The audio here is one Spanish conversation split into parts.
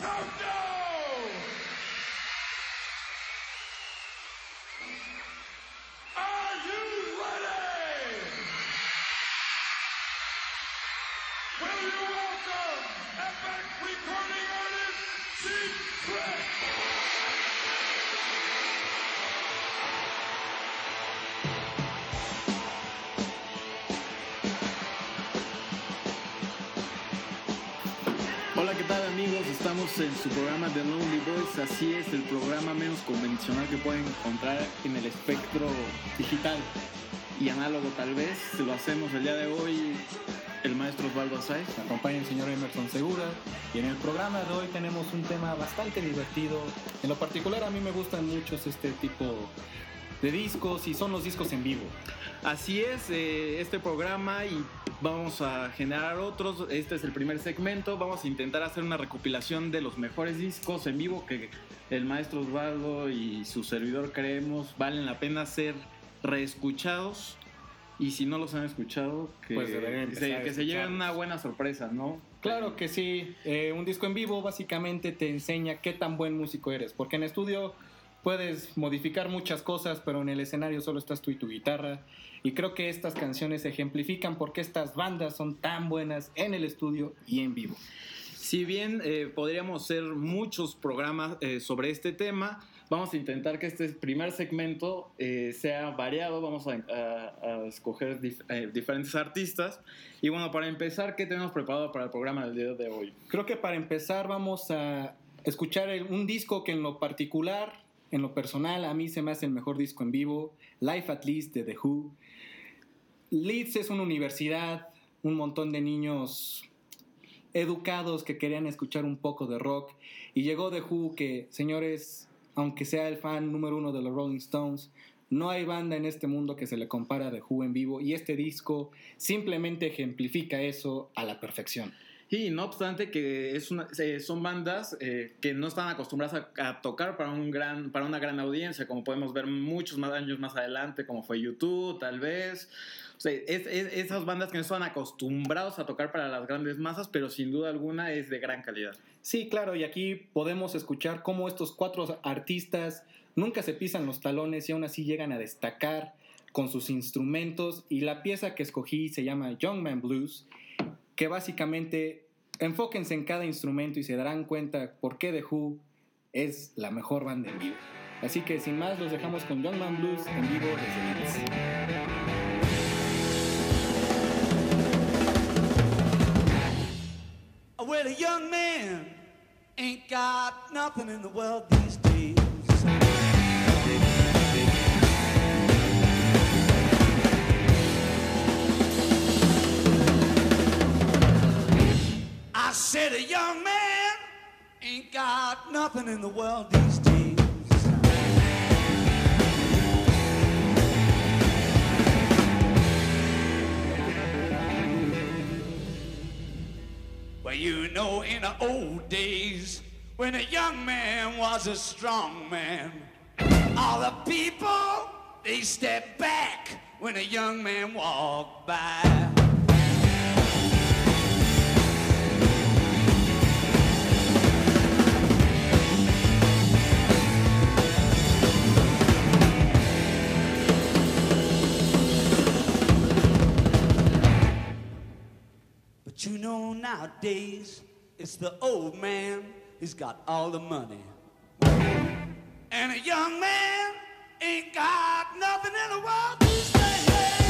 Countdown! En su programa The Lonely Boys, así es, el programa menos convencional que pueden encontrar en el espectro digital y análogo tal vez. Lo hacemos el día de hoy el maestro Osvaldo. Me acompaña el señor Emerson Segura y en el programa de hoy tenemos un tema bastante divertido. En lo particular a mí me gustan mucho este tipo de discos y son los discos en vivo. Así es, eh, este programa y vamos a generar otros. Este es el primer segmento. Vamos a intentar hacer una recopilación de los mejores discos en vivo que el maestro Osvaldo y su servidor creemos valen la pena ser reescuchados. Y si no los han escuchado, que, pues se, que se lleven una buena sorpresa, ¿no? Claro que sí. Eh, un disco en vivo básicamente te enseña qué tan buen músico eres. Porque en estudio puedes modificar muchas cosas, pero en el escenario solo estás tú y tu guitarra. Y creo que estas canciones ejemplifican por qué estas bandas son tan buenas en el estudio y en vivo. Si bien eh, podríamos hacer muchos programas eh, sobre este tema, vamos a intentar que este primer segmento eh, sea variado, vamos a, escoger diferentes artistas. Y bueno, para empezar, ¿qué tenemos preparado para el programa del día de hoy? Creo que para empezar vamos a escuchar un disco que en lo particular en lo personal, a mí se me hace el mejor disco en vivo, Life at Least de The Who. Leeds es una universidad, un montón de niños educados que querían escuchar un poco de rock y llegó The Who que, señores, aunque sea el fan número uno de los Rolling Stones, no hay banda en este mundo que se le compara a The Who en vivo y este disco simplemente ejemplifica eso a la perfección. Y no obstante que es una, son bandas eh, que no están acostumbradas a, tocar para, un gran, para una gran audiencia, como podemos ver muchos más años más adelante, como fue YouTube, tal vez. O sea, es, esas bandas que no están acostumbrados a tocar para las grandes masas, pero sin duda alguna es de gran calidad. Sí, claro, y aquí podemos escuchar cómo estos cuatro artistas nunca se pisan los talones y aún así llegan a destacar con sus instrumentos. Y la pieza que escogí se llama Young Man Blues que básicamente enfóquense en cada instrumento y se darán cuenta por qué The Who es la mejor banda en vivo. Así que sin más los dejamos con Young Man Blues en vivo desde Leeds. Well. I said a young man ain't got nothing in the world these days. Well, you know, in the old days, when a young man was a strong man, all the people, they stepped back when a young man walked by. Nowadays it's the old man, he's got all the money. And a young man ain't got nothing in the world these days.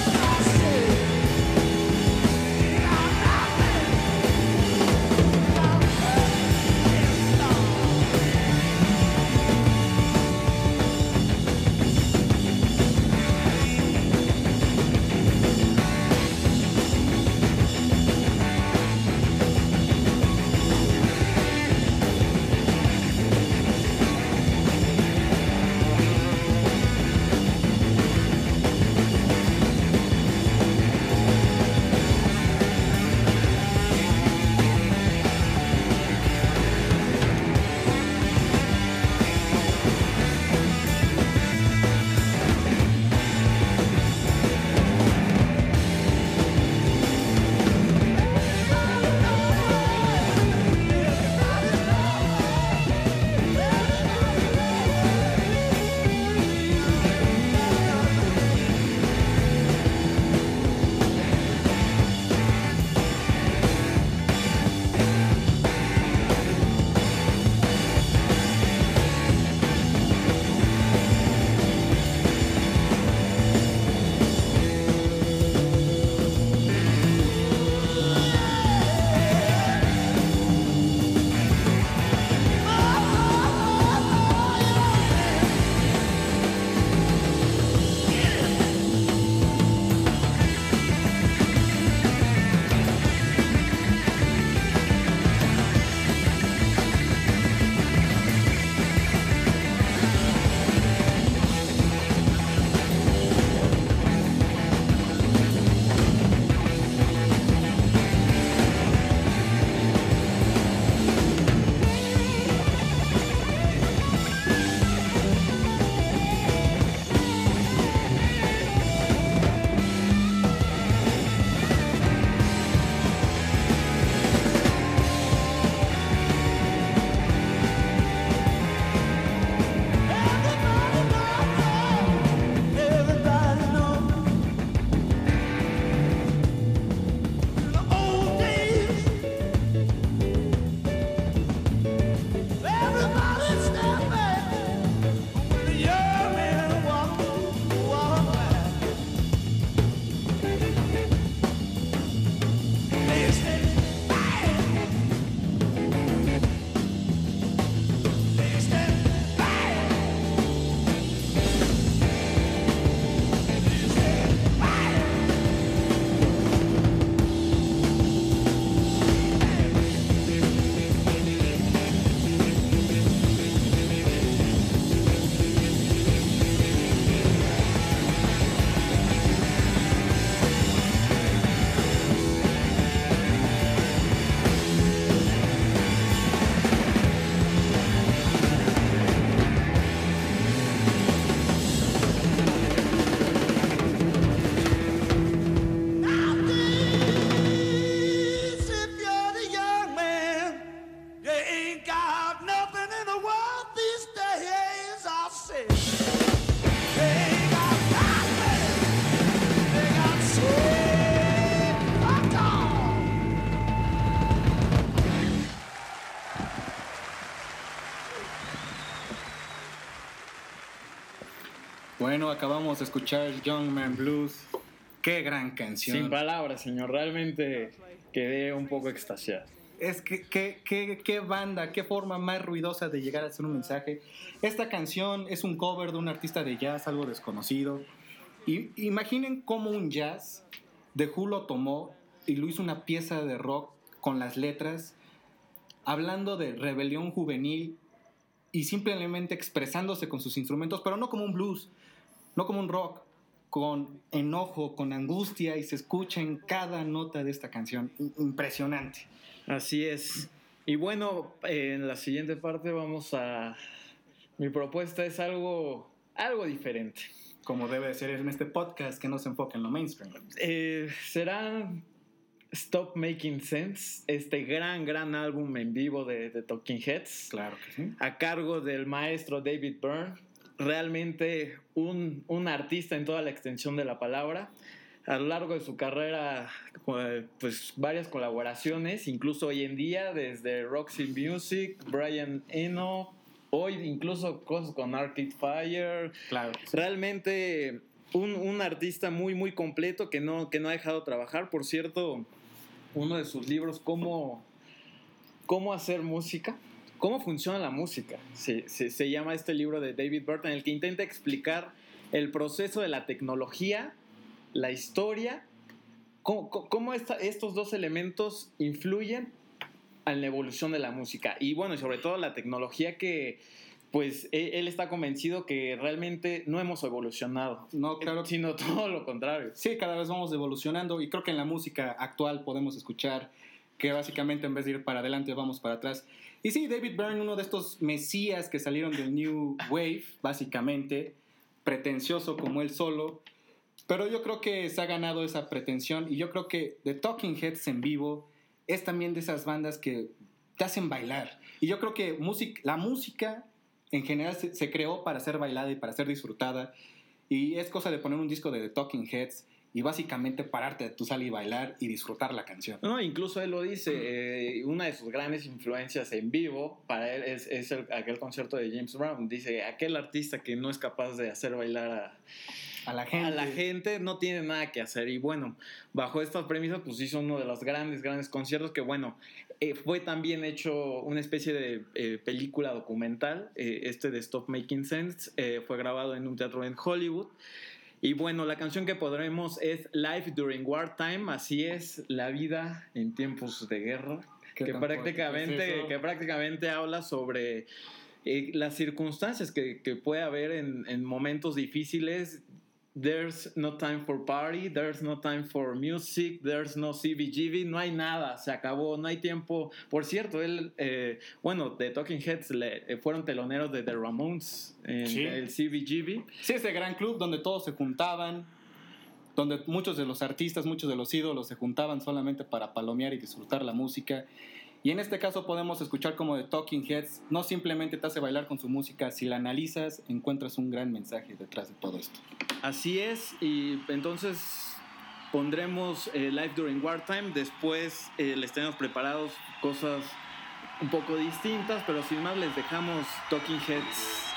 Acabamos de escuchar Young Man Blues. Qué gran canción. Sin palabras, señor. Realmente quedé un poco extasiado. Es que qué, qué, qué banda, qué forma más ruidosa de llegar a hacer un mensaje. Esta canción es un cover de un artista de jazz, algo desconocido. Y imaginen cómo un jazz de Who lo tomó y lo hizo una pieza de rock con las letras, hablando de rebelión juvenil y simplemente expresándose con sus instrumentos, pero no como un blues, no como un rock, con enojo, con angustia y se escucha en cada nota de esta canción. Impresionante. Así es. Y bueno, en la siguiente parte vamos a... Mi propuesta es algo, algo diferente. Como debe ser en este podcast que no se enfoca en lo mainstream. Eh, será Stop Making Sense, este gran, gran álbum en vivo de, de Talking Heads. Claro que sí. A cargo del maestro David Byrne. Realmente un, un artista en toda la extensión de la palabra a lo largo de su carrera, pues varias colaboraciones, incluso hoy en día, desde Roxy Music, Brian Eno, hoy incluso cosas con Arcade Fire. Claro. Realmente un, un, artista muy, muy completo que no, que no ha dejado de trabajar. Por cierto, uno de sus libros, Cómo, cómo hacer música. ¿Cómo funciona la música? Se, se, se llama este libro de David Burton, en el que intenta explicar el proceso de la tecnología la historia, cómo, cómo esta, estos dos elementos influyen en la evolución de la música. Y bueno, y sobre todo la tecnología que, pues, él, él está convencido que realmente no hemos evolucionado. No, claro. Sino todo lo contrario. Sí, cada vez vamos evolucionando y creo que en la música actual podemos escuchar que básicamente en vez de ir para adelante vamos para atrás. Y sí, David Byrne, uno de estos mesías que salieron del New Wave, básicamente, pretencioso como él solo, pero yo creo que se ha ganado esa pretensión y yo creo que The Talking Heads en vivo es también de esas bandas que te hacen bailar. Y yo creo que music, la música en general se, se, creó para ser bailada y para ser disfrutada. Y es cosa de poner un disco de The Talking Heads y básicamente pararte de tu sala y bailar y disfrutar la canción. No, incluso él lo dice, eh, una de sus grandes influencias en vivo para él es, es el, aquel concierto de James Brown. Dice, aquel artista que no es capaz de hacer bailar a a la gente. A la gente no tiene nada que hacer. Y bueno, bajo estas premisas, pues hizo uno de los grandes, grandes conciertos que, bueno, eh, fue también hecho una especie de eh, película documental. Eh, este de Stop Making Sense fue grabado en un teatro en Hollywood. Y bueno, la canción que podremos es Life During Wartime, así es, la vida en tiempos de guerra, que prácticamente, es que prácticamente habla sobre eh, las circunstancias que, que puede haber en, en, momentos difíciles There's no time for party, there's no time for music, there's no CBGB, no hay nada, se acabó, no hay tiempo. Por cierto, él, eh, bueno, de Talking Heads le, eh, fueron teloneros de The Ramones en sí. el CBGB. Sí, ese gran club donde todos se juntaban, donde muchos de los artistas, muchos de los ídolos se juntaban solamente para palomear y disfrutar la música. Y en este caso podemos escuchar como The Talking Heads no simplemente te hace bailar con su música, si la analizas encuentras un gran mensaje detrás de todo esto. Así es, y entonces pondremos eh, Live During Wartime, después eh, les tenemos preparados cosas un poco distintas, pero sin más les dejamos Talking Heads.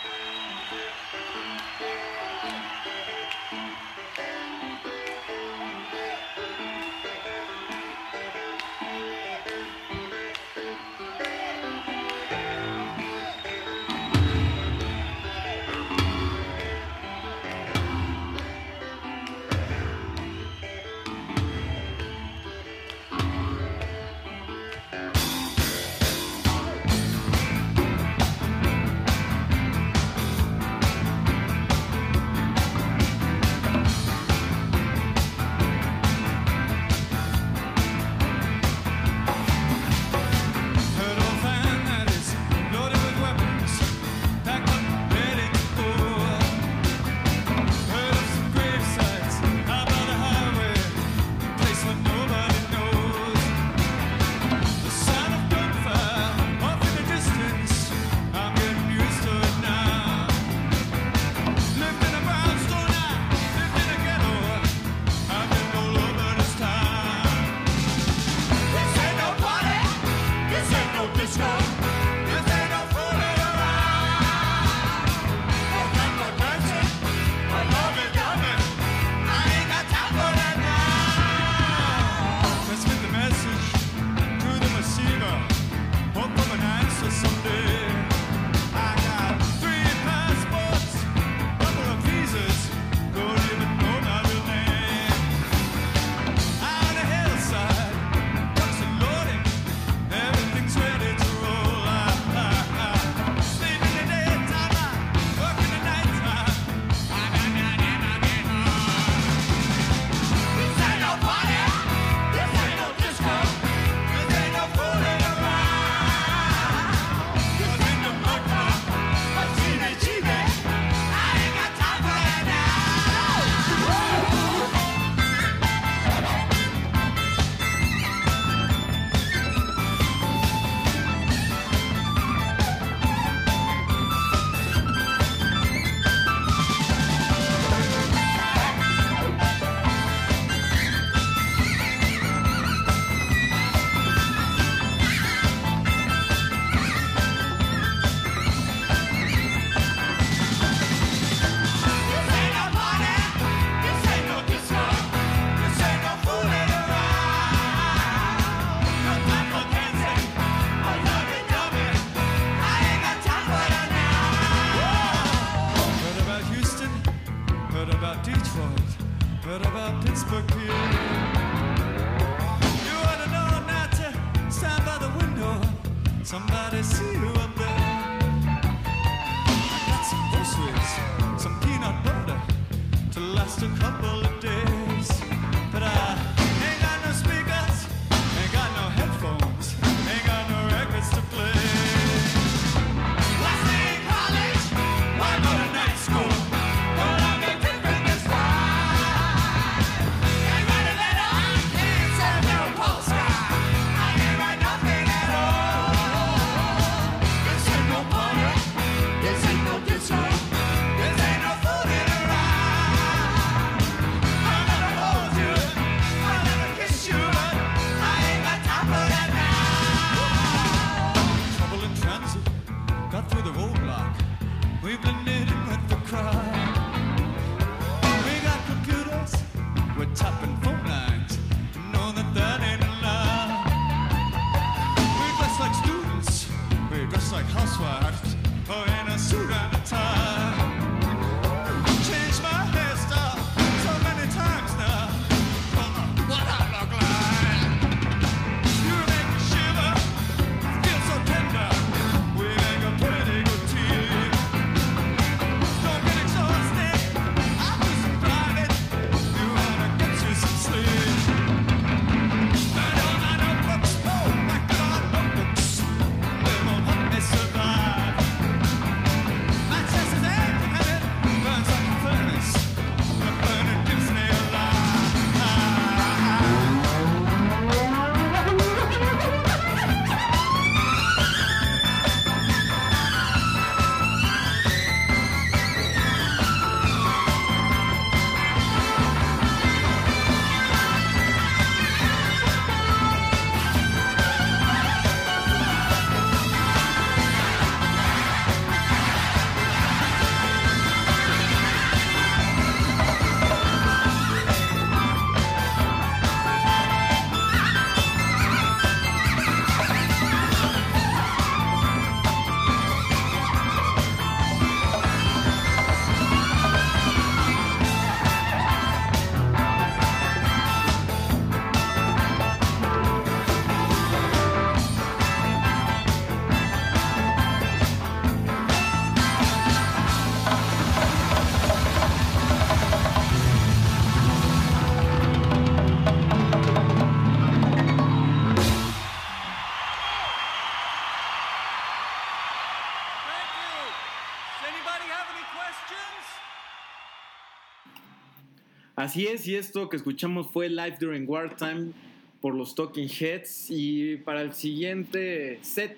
Así es, y esto que escuchamos fue Live During Wartime por los Talking Heads. Y para el siguiente set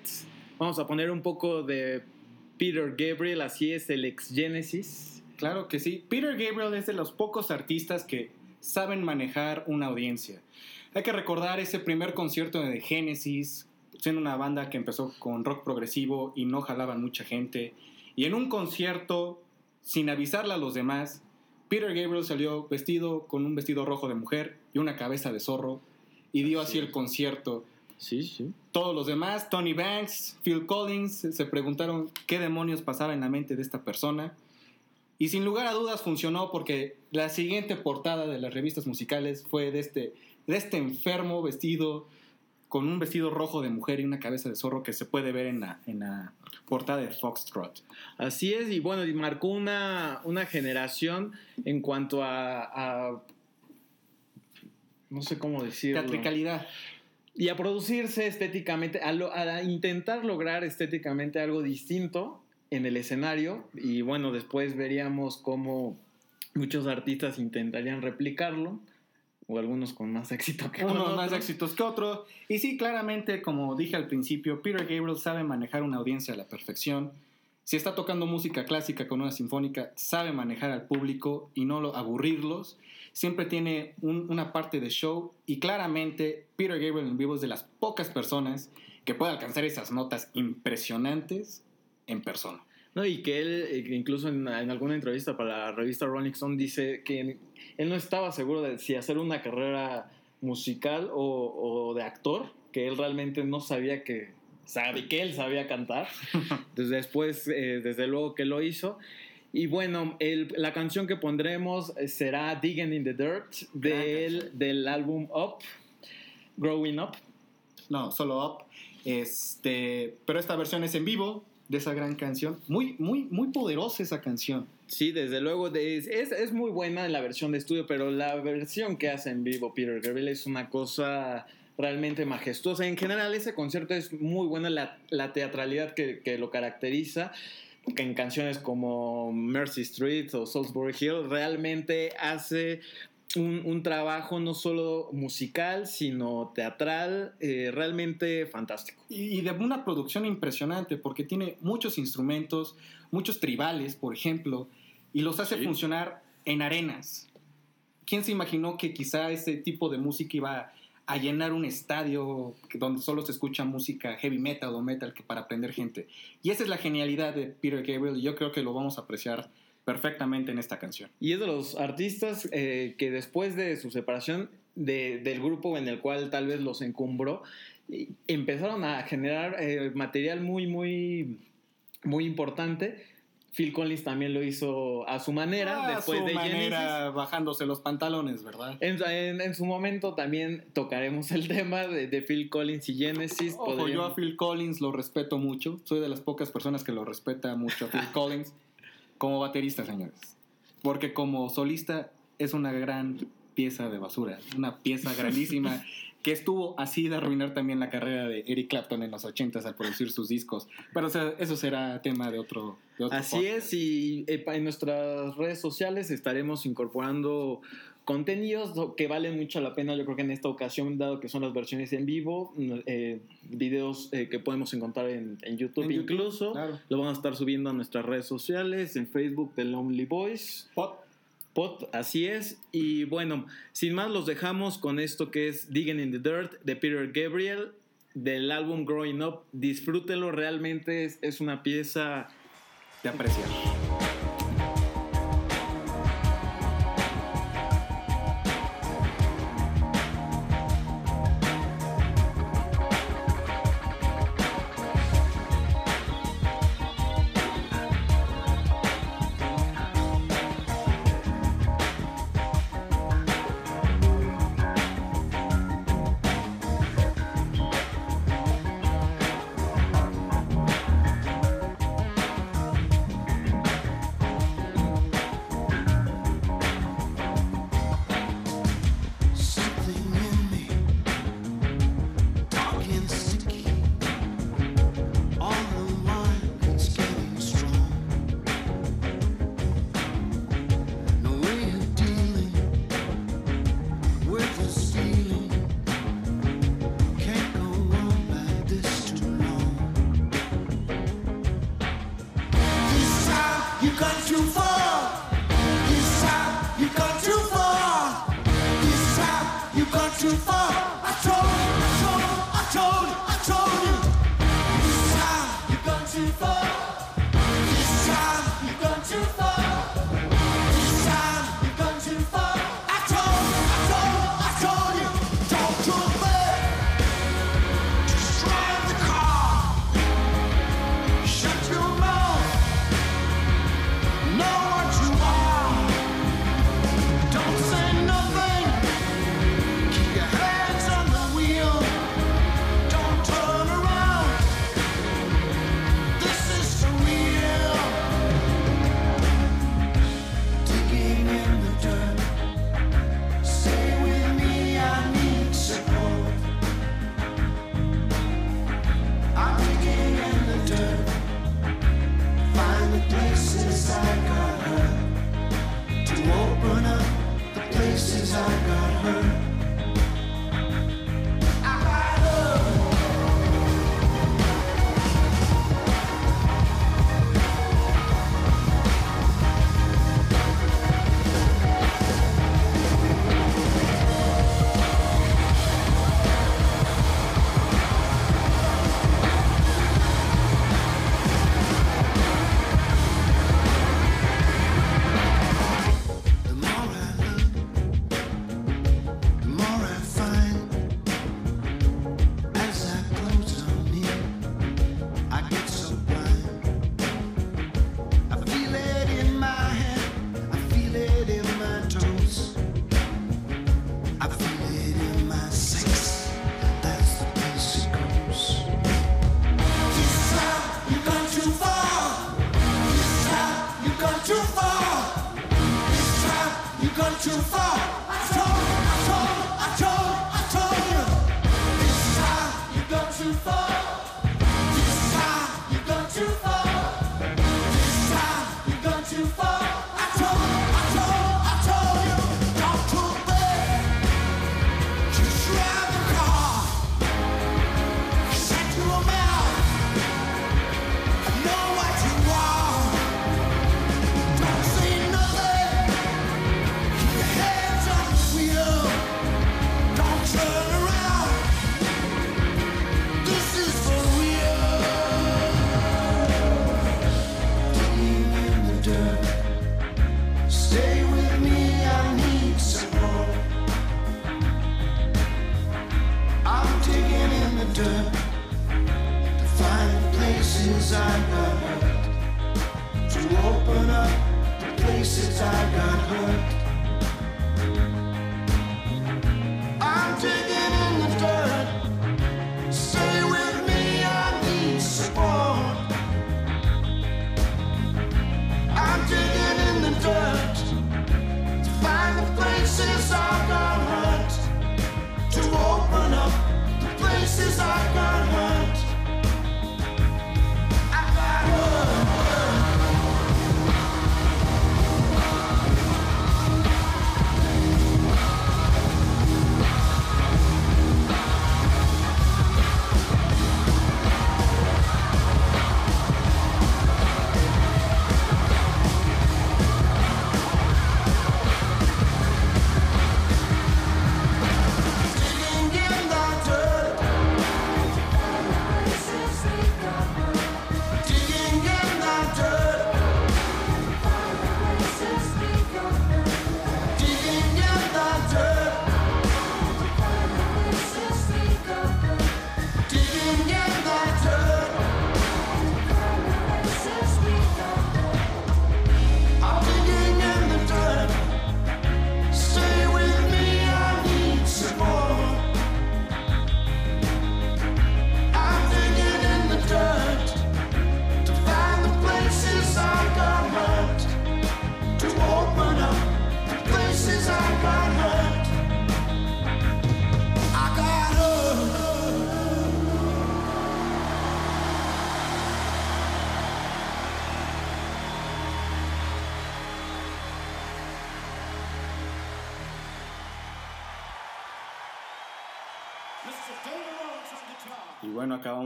vamos a poner un poco de Peter Gabriel, así es, el ex Genesis. Claro que sí. Peter Gabriel es de los pocos artistas que saben manejar una audiencia. Hay que recordar ese primer concierto de Genesis, siendo una banda que empezó con rock progresivo y no jalaban mucha gente. Y en un concierto, sin avisarle a los demás, Peter Gabriel salió vestido con un vestido rojo de mujer y una cabeza de zorro y dio así el concierto. Sí, sí. Todos los demás, Tony Banks, Phil Collins, se preguntaron qué demonios pasaba en la mente de esta persona. Y sin lugar a dudas funcionó porque la siguiente portada de las revistas musicales fue de este, de este enfermo vestido con un vestido rojo de mujer y una cabeza de zorro que se puede ver en la, en la portada de Foxtrot. Así es, y bueno, y marcó una, una generación en cuanto a, a- no sé cómo decirlo. Teatricalidad. Y a producirse estéticamente, a, lo- a intentar lograr estéticamente algo distinto en el escenario. Y bueno, después veríamos cómo muchos artistas intentarían replicarlo, o algunos con más éxito que Unos otros. más éxitos que otros. Y sí, claramente, como dije al principio, Peter Gabriel sabe manejar una audiencia a la perfección. Si está tocando música clásica con una sinfónica, sabe manejar al público y no lo, aburrirlos. Siempre tiene un- una parte de show y claramente Peter Gabriel en vivo es de las pocas personas que puede alcanzar esas notas impresionantes en persona. No, y que él, eh, incluso en, en alguna entrevista para la revista Rolling Stone, dice que él no estaba seguro de si hacer una carrera musical o, o de actor, que él realmente no sabía que, sabe, que él sabía cantar. Desde después, eh, desde luego que lo hizo. Y bueno, el- la canción que pondremos eh, será Digging in the Dirt del, del álbum Up, Growing Up. No, solo Up. Este, pero esta versión es en vivo de esa gran canción. Muy, muy, muy poderosa esa canción. Sí, desde luego, de- es, es muy buena la versión de estudio, pero la versión que hace en vivo Peter Gabriel es una cosa realmente majestuosa. En general, ese concierto es muy buena, la, la teatralidad que, que lo caracteriza. En canciones como Mercy Street o Salisbury Hill, realmente hace un, un trabajo no solo musical, sino teatral, eh, realmente fantástico. Y, y de una producción impresionante porque tiene muchos instrumentos, muchos tribales, por ejemplo, y los hace Sí. funcionar en arenas. ¿Quién se imaginó que quizá ese tipo de música iba a llenar un estadio donde solo se escucha música heavy metal o metal que para aprender gente? Y esa es la genialidad de Peter Gabriel y yo creo que lo vamos a apreciar perfectamente en esta canción. Y es de los artistas eh, que después de su separación de- del grupo en el cual tal vez los encumbró, empezaron a generar eh, material muy, muy, muy importante. Phil Collins también lo hizo a su manera, Ah, después su de manera bajándose los pantalones, ¿verdad? En, en- en su momento también tocaremos el tema de, de Phil Collins y Genesis. Ojo, yo a Phil Collins lo respeto mucho. Soy de las pocas personas que lo respeta mucho a Phil Collins como baterista, señores. Porque como solista es una gran pieza de basura. Una pieza grandísima que estuvo así de arruinar también la carrera de Eric Clapton en los 80s al producir sus discos. Pero o sea, eso será tema de otro, de otro Así podcast. es, y en nuestras redes sociales estaremos incorporando contenidos que valen mucho la pena, yo creo que en esta ocasión, dado que son las versiones en vivo, eh, videos eh, que podemos encontrar en, en YouTube En YouTube, incluso, claro. lo vamos a estar subiendo a nuestras redes sociales, en Facebook The Lonely Boys, Pot. Pot, así es, y bueno, sin más los dejamos con esto que es Digging in the Dirt de Peter Gabriel, del álbum Growing Up, disfrútelo, realmente es, es una pieza de apreciar.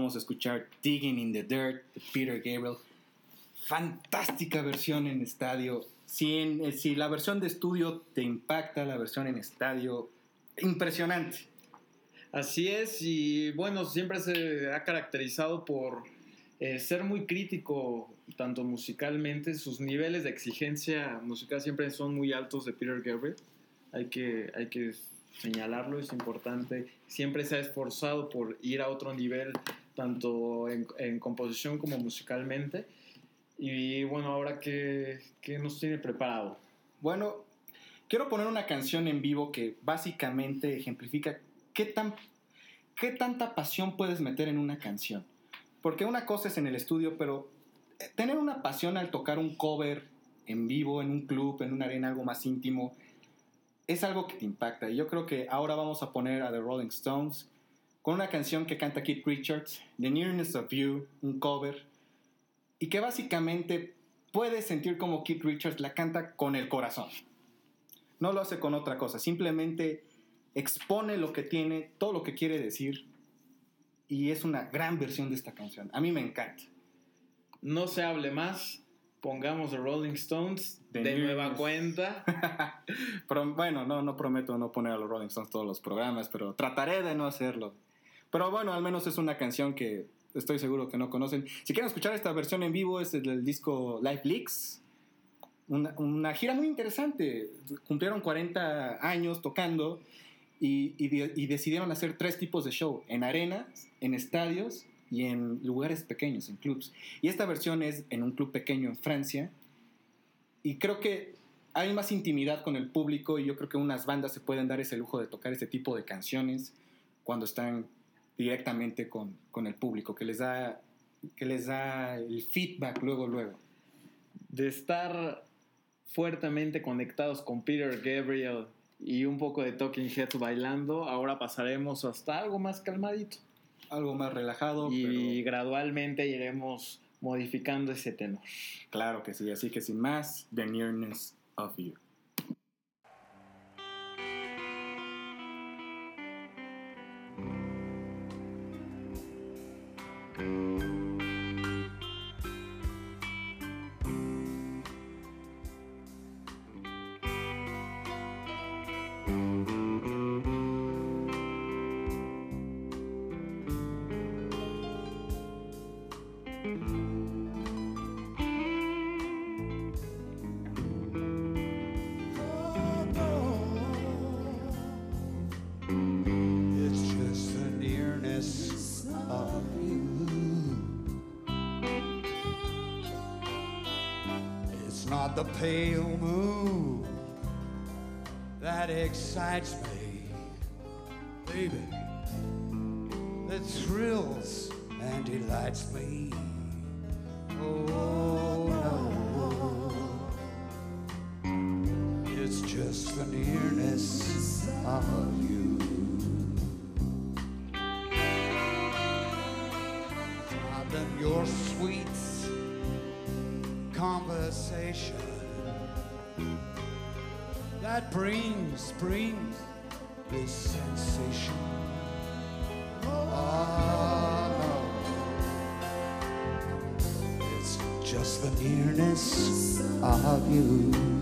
Acabamos de escuchar Digging in the Dirt de Peter Gabriel. Fantástica versión en estadio. Si, en- eh, si la versión de estudio te impacta, la versión en estadio, impresionante. Así es, y bueno, siempre se ha caracterizado por eh, ser muy crítico, tanto musicalmente, sus niveles de exigencia musical siempre son muy altos de Peter Gabriel. Hay que, hay que señalarlo, es importante. Siempre se ha esforzado por ir a otro nivel, tanto en, composición como musicalmente. Y bueno, ahora, ¿qué, qué nos tiene preparado? Bueno, quiero poner una canción en vivo que básicamente ejemplifica qué, tan, qué tanta pasión puedes meter en una canción. Porque una cosa es en el estudio, pero eh, tener una pasión al tocar un cover en vivo, en un club, en una arena, algo más íntimo, es algo que te impacta. Y yo creo que ahora vamos a poner a The Rolling Stones con una canción que canta Keith Richards, The Nearness of You, un cover, y que básicamente puedes sentir como Keith Richards la canta con el corazón. No lo hace con otra cosa, simplemente expone lo que tiene, todo lo que quiere decir, y es una gran versión de esta canción. A mí me encanta. No se hable más, pongamos The Rolling Stones The de nueva cuenta. Pero, bueno, no, no prometo no poner a los Rolling Stones todos los programas, pero trataré de no hacerlo. Pero bueno, al menos es una canción que estoy seguro que no conocen. Si quieren escuchar esta versión en vivo, es del disco Live Leaks. Una, una gira muy interesante. Cumplieron 40 años tocando y, y de- y decidieron hacer tres tipos de show: en arenas, en estadios y en lugares pequeños, en clubs. Y esta versión es en un club pequeño en Francia. Y creo que hay más intimidad con el público y yo creo que unas bandas se pueden dar ese lujo de tocar este tipo de canciones cuando están directamente con, con el público, que les da que les da el feedback luego, luego. de estar fuertemente conectados con Peter Gabriel y un poco de Talking Heads bailando, ahora pasaremos hasta algo más calmadito. Algo más relajado, Y gradualmente iremos modificando ese tenor. pero claro que sí. Así que sin más, The Nearness of You. The pale moon that excites me, baby. That thrills and delights me. That brings, brings this sensation. Oh. It's just the nearness of you.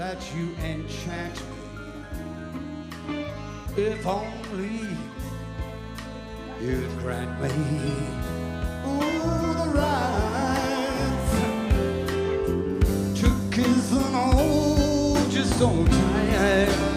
That you enchant me. If only you'd grant me ooh, the right to kiss and hold you so tight.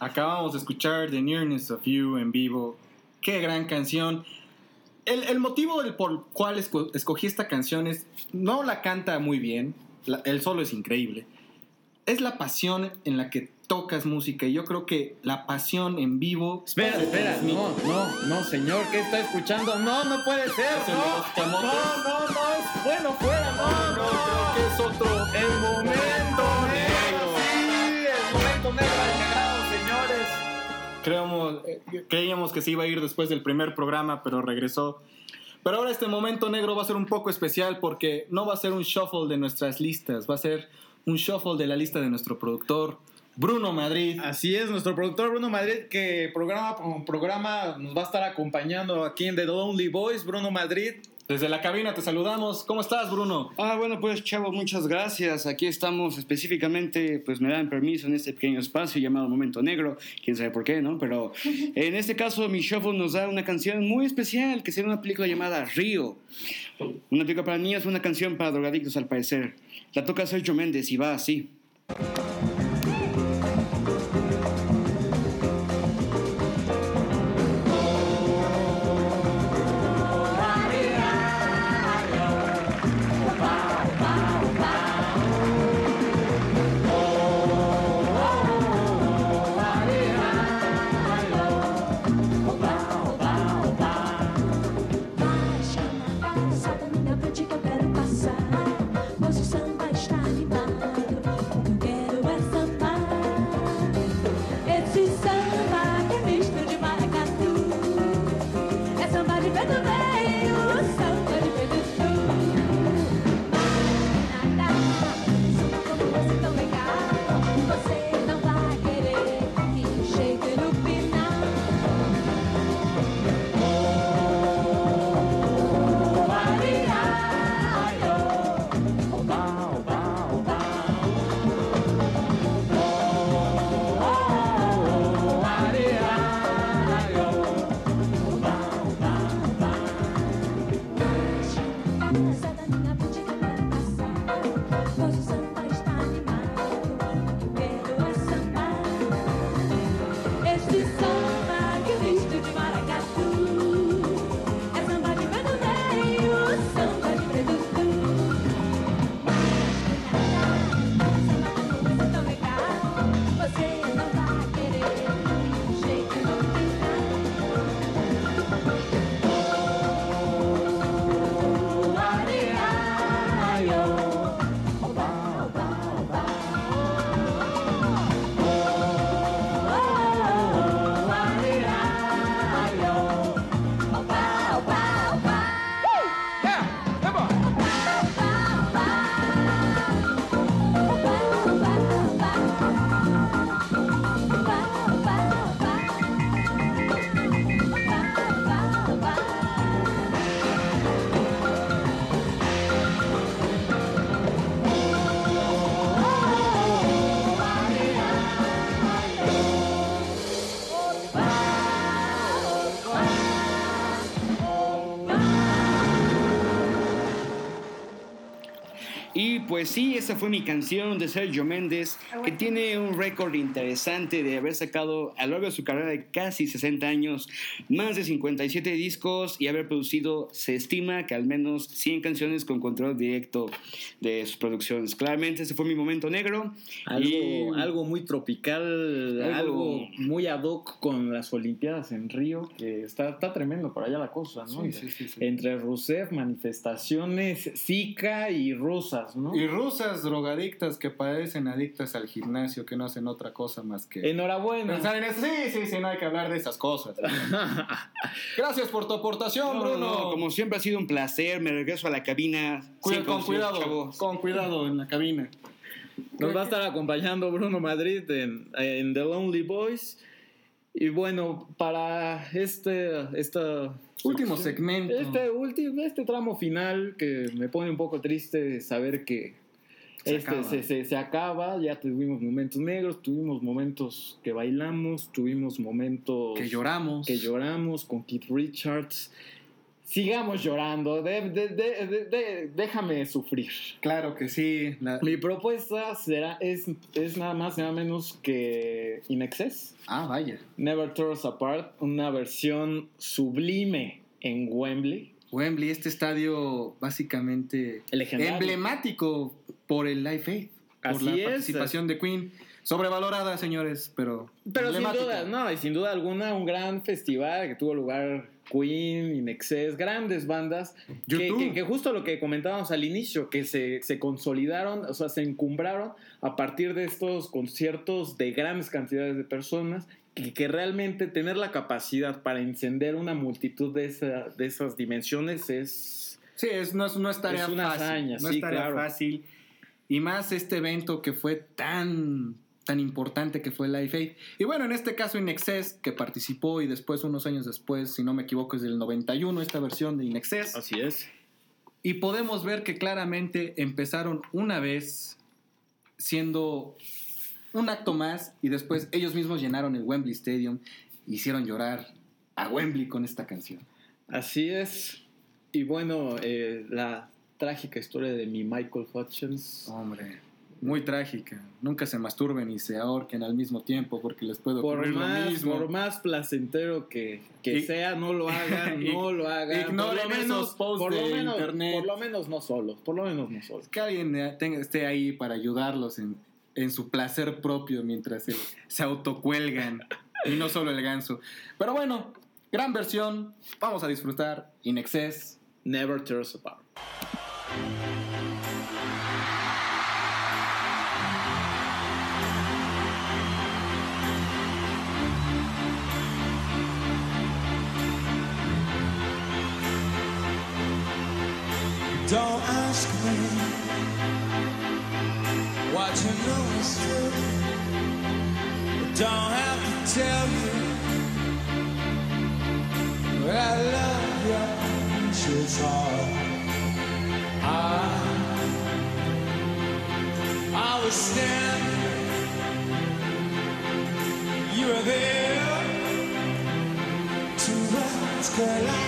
Acabamos de escuchar The Nearness of You en vivo. Qué gran canción. el, el motivo del por cual esco- escogí esta canción es, no la canta muy bien, la- el solo es increíble, es la pasión en la que tocas música y yo creo que la pasión en vivo... Espera, espera, no, no, no, señor, ¿qué está escuchando? No, no puede ser, ¿Es no, no, no, no, es bueno, fuera, no, no, creo que es otro... El momento negro, sí, el momento negro. Creíamos, eh, creíamos que se iba a ir después del primer programa, pero regresó. Pero ahora este momento negro va a ser un poco especial porque no va a ser un shuffle de nuestras listas, va a ser un shuffle de la lista de nuestro productor, Bruno Madrid. Así es, nuestro productor Bruno Madrid, que programa con programa nos va a estar acompañando aquí en The Lonely Boys. Bruno Madrid, Desde la cabina te saludamos. ¿Cómo estás, Bruno? Ah, bueno, pues chavo, muchas gracias. Aquí estamos específicamente, pues me dan permiso en este pequeño espacio llamado Momento Negro, quién sabe por qué, ¿no? Pero en este caso mi shuffle nos da una canción muy especial que será una película llamada Río. Una película para niños, una canción para drogadictos al parecer. La toca Sergio Méndez y va así. Pues sí, esa fue mi canción de Sergio Méndez, que tiene un récord interesante de haber sacado a lo largo de su carrera de casi 60 años más de 57 discos y haber producido, se estima que al menos 100 canciones con control directo de sus producciones. Claramente ese fue mi momento negro. algo, Y- algo muy tropical, algo, Algo- muy ad hoc con las Olimpiadas en Río, que está, está tremendo por allá la cosa, ¿no? Sí, sí, sí, sí. Entre Rusev, manifestaciones Zika y rusas, ¿no? Y rusas drogadictas que padecen adictas al gimnasio, que no hacen otra cosa más que... Enhorabuena. Pensar en eso. Sí, sí, sí, no hay que hablar de esas cosas. Gracias por tu aportación, No, Bruno. no, como siempre ha sido un placer, me regreso a la cabina. Cuida- con cuidado, chavos. con cuidado en la cabina. Nos va a estar acompañando Bruno Madrid en, en The Lonely Boys. Y bueno, para este, esta Último segmento. Este, último, este tramo final que me pone un poco triste saber que Se este acaba. se, se- se acaba. Ya tuvimos momentos negros, tuvimos momentos que bailamos, tuvimos momentos Que lloramos. que lloramos con Keith Richards. Sigamos llorando, de- déjame sufrir. Claro que sí. la- Mi propuesta será, es, es nada más nada menos que In Excess, Ah, vaya. Never Tear Us Apart, una versión sublime en Wembley. Wembley, este estadio básicamente Legendario. emblemático por el Live Aid, por Así la es. participación de Queen. Sobrevalorada, señores, pero. Pero sin duda, no, y sin duda alguna, un gran festival que tuvo lugar Queen, Inexcess, grandes bandas, que, YouTube. que- que justo lo que comentábamos al inicio, que se, se consolidaron, o sea, se encumbraron a partir de estos conciertos de grandes cantidades de personas, que, que realmente tener la capacidad para encender una multitud de, esa- de esas dimensiones es... Sí, es, no, es, no es tarea Es una fácil. hazaña, no sí, es tarea claro. fácil. Y más este evento que fue tan, tan importante que fue Live Aid. Y bueno, en este caso Inexcess, que participó y después, unos años después, si no me equivoco, es del 91 esta versión de Inexcess. Así es. Y podemos ver que claramente empezaron una vez siendo un acto más y después ellos mismos llenaron el Wembley Stadium e hicieron llorar a Wembley con esta canción. Así es. Y bueno, eh, la trágica historia de mi Michael Hutchins. Hombre, muy trágica. Nunca se masturben y se ahorquen al mismo tiempo porque les puede por ocurrir lo más, mismo. por más placentero que, que Y- sea, no lo hagan, no lo hagan. Por Ignoren lo menos, esos posts por lo de menos, internet. por lo menos no solos, por lo menos no solos. Que alguien tenga- esté ahí para ayudarlos en, en su placer propio mientras se, se autocuelgan. y no solo el ganso. Pero bueno, gran versión. Vamos a disfrutar. In excess. Never tear us apart. Don't ask me what you know is true. Don't have to tell you I love your shit's hard. I, I was standing, you were there. Two worlds collided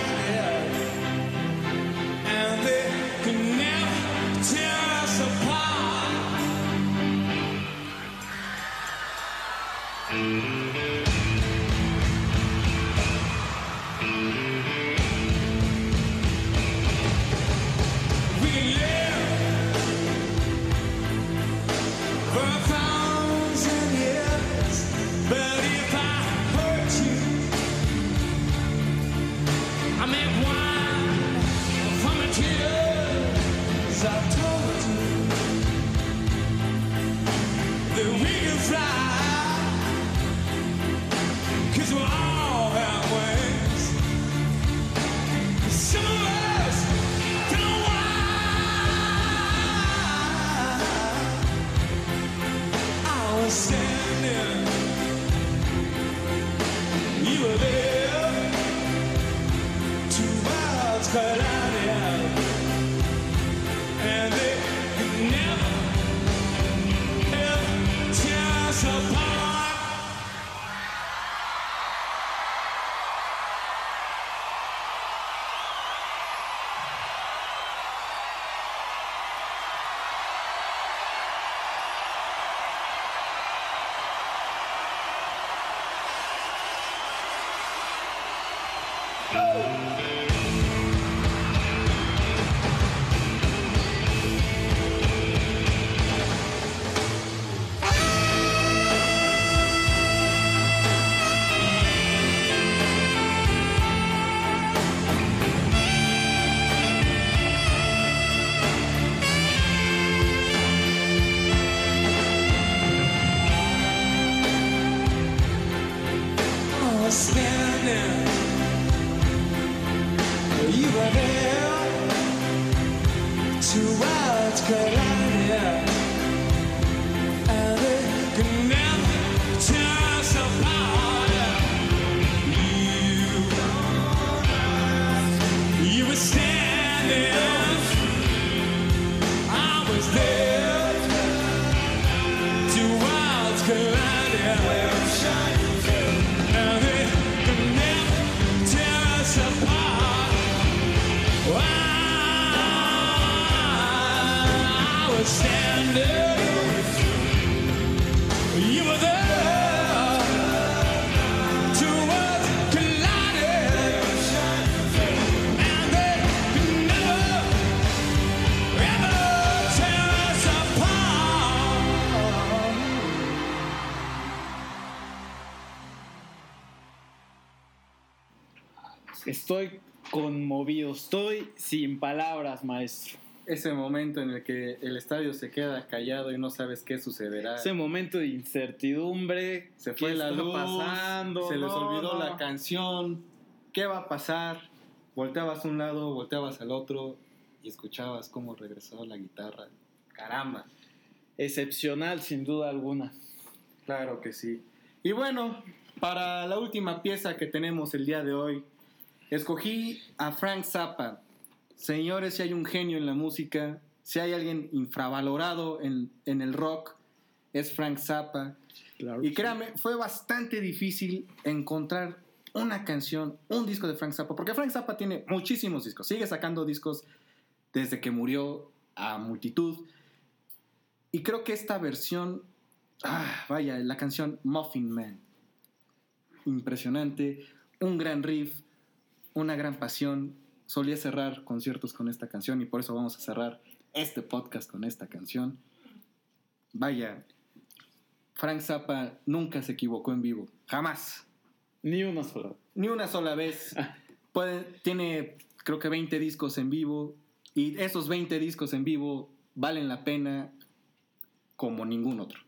sin palabras, maestro. Ese momento en el que el estadio se queda callado y no sabes qué sucederá. Ese momento de incertidumbre. Se fue ¿qué la luz, pasando? se les olvidó no. la canción, ¿qué va a pasar? Volteabas a un lado, volteabas al otro y escuchabas cómo regresó la guitarra. Caramba, Excepcional, sin duda alguna. claro que sí. Y bueno, para la última pieza que tenemos el día de hoy, escogí a Frank Zappa. Señores, si hay un genio en la música, si hay alguien infravalorado en, en el rock, es Frank Zappa. Claro. Y créame, fue bastante difícil encontrar una canción, un disco de Frank Zappa, porque Frank Zappa tiene muchísimos discos, sigue sacando discos desde que murió a multitud. Y creo que esta versión, ah, vaya, la canción Muffin Man, impresionante, un gran riff, una gran pasión. Solía cerrar conciertos con esta canción y por eso vamos a cerrar este podcast con esta canción. Vaya, Frank Zappa nunca se equivocó en vivo, jamás, Ni una sola. ni una sola vez. Puede- tiene creo que 20 discos en vivo y esos 20 discos en vivo valen la pena como ningún otro.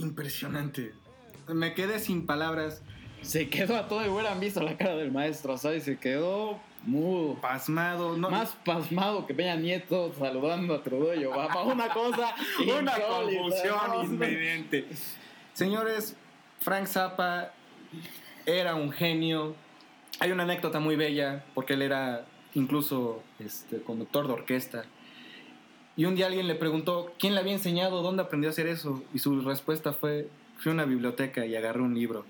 Impresionante. Me quedé sin palabras, Se quedó a todo y hubieran visto la cara del maestro, ¿sabes? Se quedó mudo. pasmado. No, Más pasmado que Peña Nieto saludando a Trudeau y Obama. Una cosa. una confusión inminente. Señores, Frank Zappa era un genio. Hay una anécdota muy bella, porque él era incluso este, conductor de orquesta. Y un día alguien le preguntó quién le había enseñado, dónde aprendió a hacer eso. Y su respuesta fue, fui a una biblioteca y agarré un libro.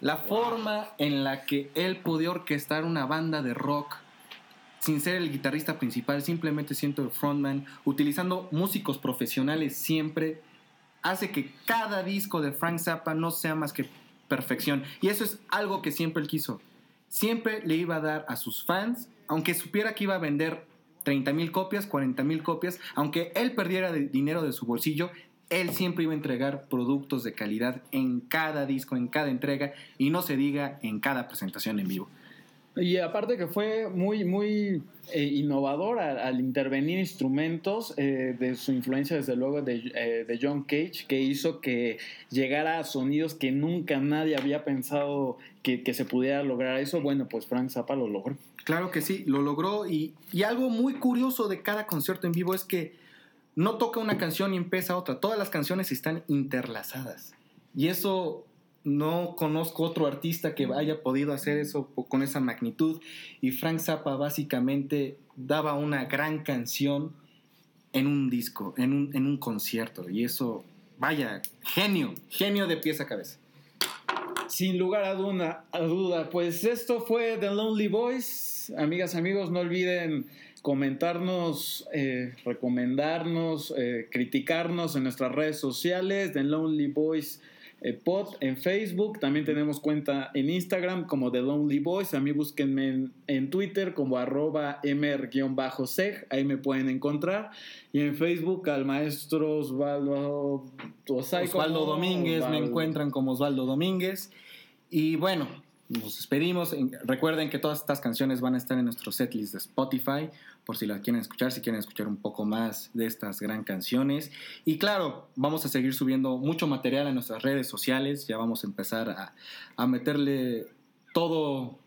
La forma en la que él podía orquestar una banda de rock sin ser el guitarrista principal, simplemente siendo el frontman, utilizando músicos profesionales siempre, hace que cada disco de Frank Zappa no sea más que perfección. Y eso es algo que siempre él quiso. Siempre le iba a dar a sus fans, aunque supiera que iba a vender 30 mil copias, 40 mil copias, aunque él perdiera dinero de su bolsillo, él siempre iba a entregar productos de calidad en cada disco, en cada entrega, y no se diga en cada presentación en vivo. Y aparte que fue muy, muy eh, innovador al, al intervenir instrumentos eh, de su influencia desde luego de, eh, de John Cage, que hizo que llegara a sonidos que nunca nadie había pensado que, que se pudiera lograr eso. Bueno, pues Frank Zappa lo logró. Claro que sí, lo logró y, y algo muy curioso de cada concierto en vivo es que no toca una canción y empieza otra, todas las canciones están interlazadas. Y eso no conozco otro artista que haya podido hacer eso con esa magnitud. Y Frank Zappa básicamente daba una gran canción en un disco, en un, en un concierto. Y eso, vaya, genio, genio de pies a cabeza. Sin lugar a duda, pues esto fue The Lonely Boys. Amigas, amigos, no olviden comentarnos, eh, recomendarnos, eh, criticarnos en nuestras redes sociales, The Lonely Boys eh, Pod en Facebook. También tenemos cuenta en Instagram como The Lonely Boys. A mí búsquenme en, en Twitter como arroba mr-seg. Ahí me pueden encontrar. Y en Facebook al maestro Osvaldo, Osvaldo Domínguez, me encuentran como Osvaldo Domínguez. Y bueno, nos despedimos. En- Recuerden que todas estas canciones van a estar en nuestro setlist de Spotify, por si las quieren escuchar, si quieren escuchar un poco más de estas gran canciones. Y claro, vamos a seguir subiendo mucho material a nuestras redes sociales. Ya vamos a empezar a, a meterle todo,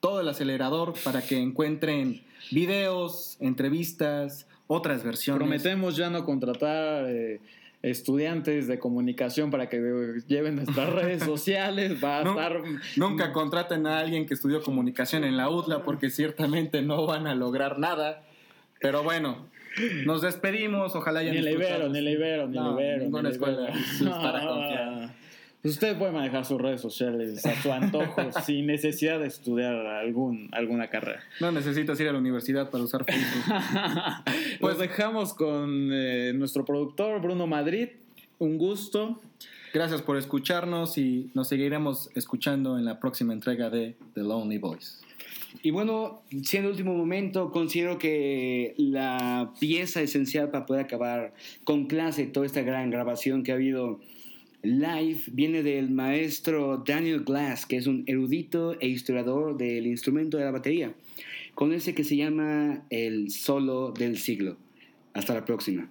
todo el acelerador para que encuentren videos, entrevistas, otras versiones. Prometemos ya no contratar eh, estudiantes de comunicación para que eh, lleven nuestras redes sociales. Va a No, estar. Nunca contraten a alguien que estudió comunicación en la UTLA porque ciertamente no van a lograr nada. Pero bueno, nos despedimos. Ojalá hayan Ni disfrutado. Ibero, ni el Ibero, ni No, Ibero. ninguna ni el escuela para confiar. Pues Usted puede manejar sus redes sociales a su antojo sin necesidad de estudiar algún, alguna carrera. No necesitas ir a la universidad para usar Facebook. Pues dejamos con eh, nuestro productor Bruno Madrid. Un gusto. Gracias por escucharnos y nos seguiremos escuchando en la próxima entrega de The Lonely Boys. Y bueno, siendo el último momento, considero que la pieza esencial para poder acabar con clase toda esta gran grabación que ha habido live viene del maestro Daniel Glass, que es un erudito e historiador del instrumento de la batería, con ese que se llama el solo del siglo. Hasta la próxima.